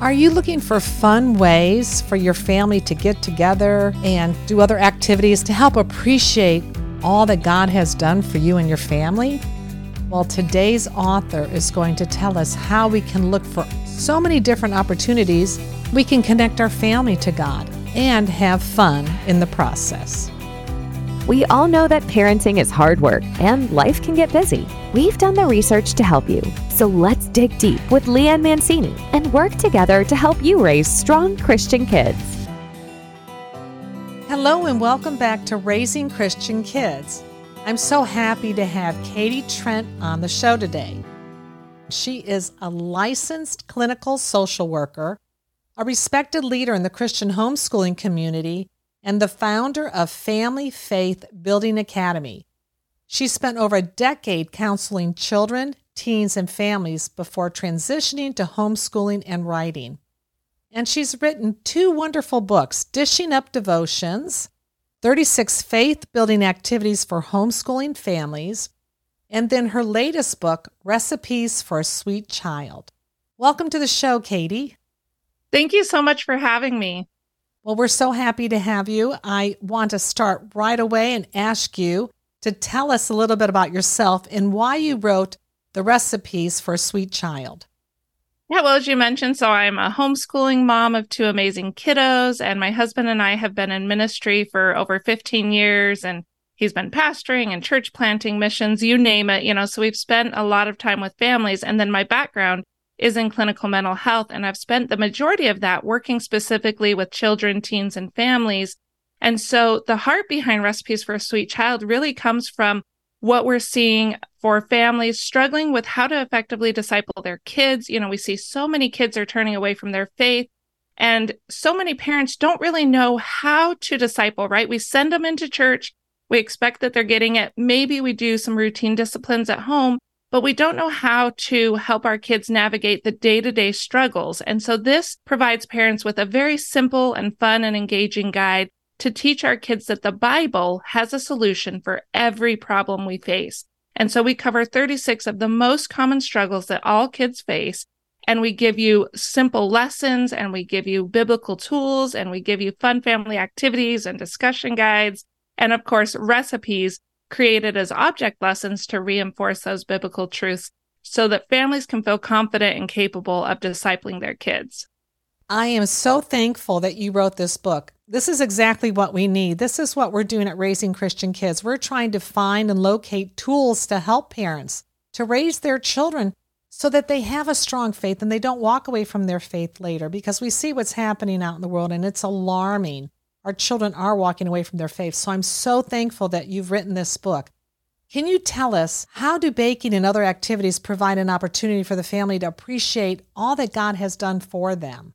Are you looking for fun ways for your family to get together and do other activities to help appreciate all that God has done for you and your family? Well, today's author is going to tell us how we can look for so many different opportunities we can connect our family to God and have fun in the process. We all know that parenting is hard work and life can get busy. We've done the research to help you. So let's dig deep with Leanne Mancini and work together to help you raise strong Christian kids. Hello, and welcome back to Raising Christian Kids. I'm so happy to have Katie Trent on the show today. She is a licensed clinical social worker, a respected leader in the Christian homeschooling community, and the founder of Family Faith Building Academy. She spent over a decade counseling children, teens, and families before transitioning to homeschooling and writing. And she's written two wonderful books Dishing Up Devotions, 36 Faith Building Activities for Homeschooling Families, and then her latest book, Recipes for a Sweet Child. Welcome to the show, Katie. Thank you so much for having me. Well, we're so happy to have you. I want to start right away and ask you to tell us a little bit about yourself and why you wrote the recipes for a sweet child. Yeah, well, as you mentioned, so I'm a homeschooling mom of two amazing kiddos, and my husband and I have been in ministry for over 15 years, and he's been pastoring and church planting missions, you name it, you know. So we've spent a lot of time with families. And then my background is in clinical mental health, and I've spent the majority of that working specifically with children, teens, and families. And so the heart behind Recipes for a Sweet Child really comes from what we're seeing for families struggling with how to effectively disciple their kids. You know, we see so many kids are turning away from their faith and so many parents don't really know how to disciple, right? We send them into church. We expect that they're getting it. Maybe we do some routine disciplines at home, but we don't know how to help our kids navigate the day to day struggles. And so this provides parents with a very simple and fun and engaging guide to teach our kids that the Bible has a solution for every problem we face. And so we cover 36 of the most common struggles that all kids face. And we give you simple lessons and we give you biblical tools and we give you fun family activities and discussion guides. And of course, recipes created as object lessons to reinforce those biblical truths so that families can feel confident and capable of discipling their kids. I am so thankful that you wrote this book. This is exactly what we need. This is what we're doing at Raising Christian Kids. We're trying to find and locate tools to help parents to raise their children so that they have a strong faith and they don't walk away from their faith later because we see what's happening out in the world and it's alarming. Our children are walking away from their faith. So I'm so thankful that you've written this book. Can you tell us how do baking and other activities provide an opportunity for the family to appreciate all that God has done for them?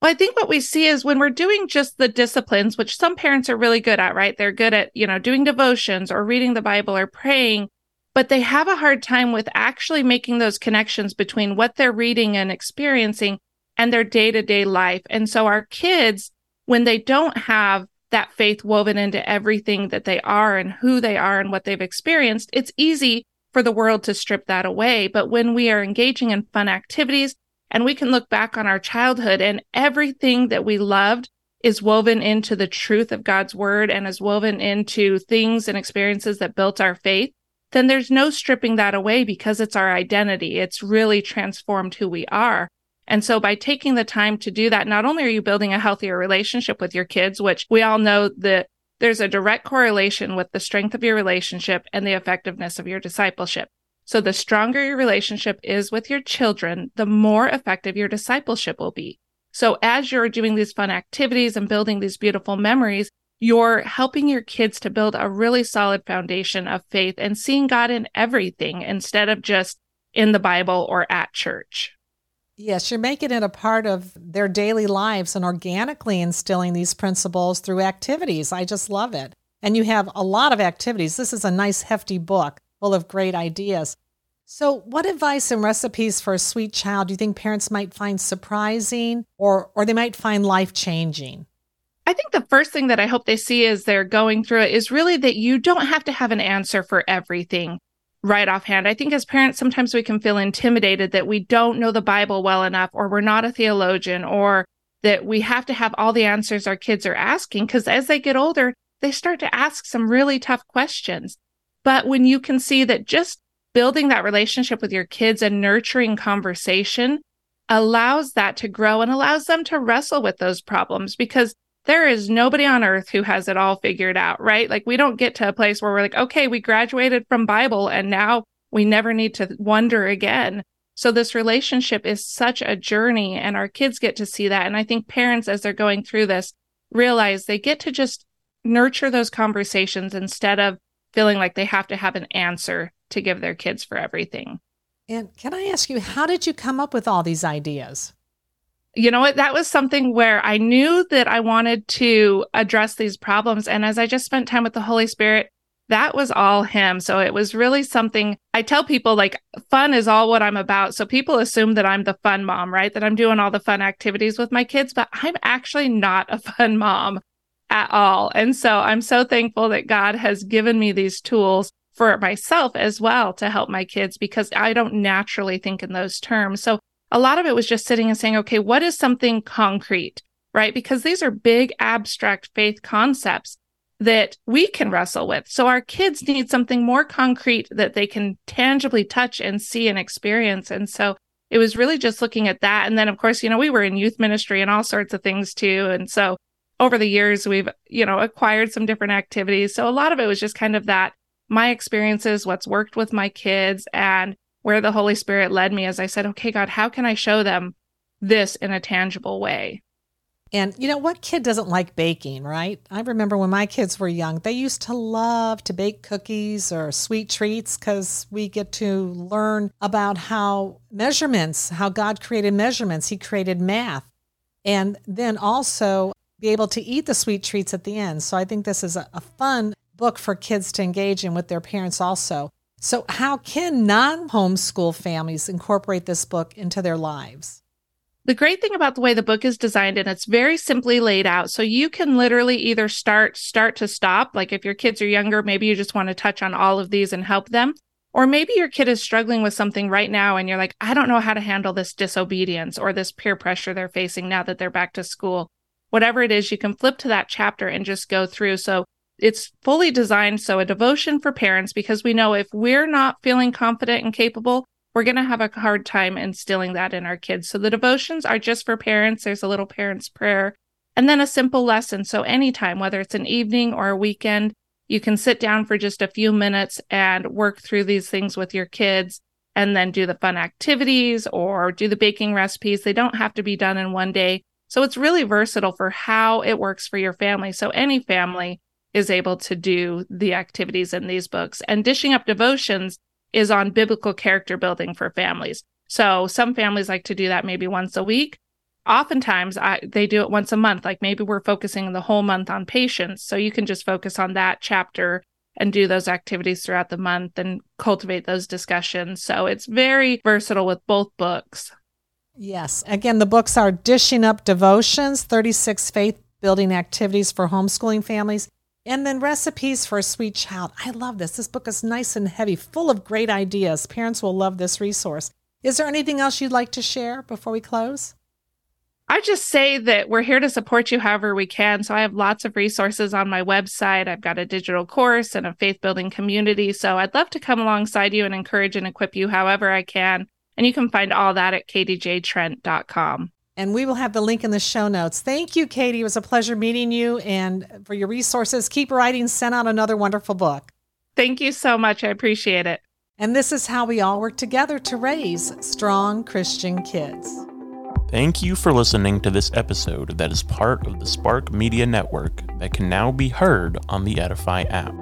Well, I think what we see is when we're doing just the disciplines, which some parents are really good at, right? They're good at, you know, doing devotions or reading the Bible or praying, but they have a hard time with actually making those connections between what they're reading and experiencing and their day to day life. And so our kids, when they don't have that faith woven into everything that they are and who they are and what they've experienced, it's easy for the world to strip that away. But when we are engaging in fun activities, and we can look back on our childhood and everything that we loved is woven into the truth of God's word and is woven into things and experiences that built our faith, then there's no stripping that away because it's our identity. It's really transformed who we are. And so by taking the time to do that, not only are you building a healthier relationship with your kids, which we all know that there's a direct correlation with the strength of your relationship and the effectiveness of your discipleship. So the stronger your relationship is with your children, the more effective your discipleship will be. So as you're doing these fun activities and building these beautiful memories, you're helping your kids to build a really solid foundation of faith and seeing God in everything instead of just in the Bible or at church. Yes, you're making it a part of their daily lives and organically instilling these principles through activities. I just love it. And you have a lot of activities. This is a nice, hefty book full of great ideas. So, what advice and recipes for a sweet child do you think parents might find surprising or, or they might find life changing? I think the first thing that I hope they see as they're going through it is really that you don't have to have an answer for everything. Right offhand. I think as parents, sometimes we can feel intimidated that we don't know the Bible well enough, or we're not a theologian, or that we have to have all the answers our kids are asking. Because as they get older, they start to ask some really tough questions. But when you can see that just building that relationship with your kids and nurturing conversation allows that to grow and allows them to wrestle with those problems because there is nobody on earth who has it all figured out, right? Like we don't get to a place where we're like, okay, we graduated from Bible and now we never need to wonder again. So this relationship is such a journey and our kids get to see that. And I think parents, as they're going through this, realize they get to just nurture those conversations instead of feeling like they have to have an answer to give their kids for everything. And can I ask you, how did you come up with all these ideas? You know what? That was something where I knew that I wanted to address these problems. And as I just spent time with the Holy Spirit, that was all him. So it was really something I tell people like fun is all what I'm about. So people assume that I'm the fun mom, right? That I'm doing all the fun activities with my kids, but I'm actually not a fun mom at all. And so I'm so thankful that God has given me these tools for myself as well to help my kids because I don't naturally think in those terms. So a lot of it was just sitting and saying, okay, what is something concrete, right? Because these are big abstract faith concepts that we can wrestle with. So our kids need something more concrete that they can tangibly touch and see and experience. And so it was really just looking at that. And then, of course, you know, we were in youth ministry and all sorts of things too. And so over the years, we've, you know, acquired some different activities. So a lot of it was just kind of that my experiences, what's worked with my kids, and where the Holy Spirit led me as I said, okay, God, how can I show them this in a tangible way? And you know, what kid doesn't like baking, right? I remember when my kids were young, they used to love to bake cookies or sweet treats because we get to learn about how measurements, how God created measurements, He created math. And then also be able to eat the sweet treats at the end. So I think this is a, a fun book for kids to engage in with their parents also. So, how can non homeschool families incorporate this book into their lives? The great thing about the way the book is designed and it's very simply laid out. So you can literally either start start to stop, like if your kids are younger, maybe you just want to touch on all of these and help them. Or maybe your kid is struggling with something right now and you're like, I don't know how to handle this disobedience or this peer pressure they're facing now that they're back to school. Whatever it is, you can flip to that chapter and just go through. So it's fully designed so a devotion for parents because we know if we're not feeling confident and capable, we're going to have a hard time instilling that in our kids. So the devotions are just for parents. There's a little parents prayer and then a simple lesson. So anytime, whether it's an evening or a weekend, you can sit down for just a few minutes and work through these things with your kids and then do the fun activities or do the baking recipes. They don't have to be done in one day. So it's really versatile for how it works for your family. So any family is able to do the activities in these books. And Dishing Up Devotions is on biblical character building for families. So some families like to do that maybe once a week. Oftentimes, I, they do it once a month. Like maybe we're focusing the whole month on patience. So you can just focus on that chapter and do those activities throughout the month and cultivate those discussions. So it's very versatile with both books. Yes. Again, the books are Dishing Up Devotions 36 Faith Building Activities for Homeschooling Families and then recipes for a sweet child. I love this. This book is nice and heavy, full of great ideas. Parents will love this resource. Is there anything else you'd like to share before we close? I just say that we're here to support you however we can. So I have lots of resources on my website. I've got a digital course and a faith building community. So I'd love to come alongside you and encourage and equip you however I can. And you can find all that at katieJtrent.com. And we will have the link in the show notes. Thank you, Katie. It was a pleasure meeting you and for your resources. Keep writing, send out another wonderful book. Thank you so much. I appreciate it. And this is how we all work together to raise strong Christian kids. Thank you for listening to this episode that is part of the Spark Media Network that can now be heard on the Edify app.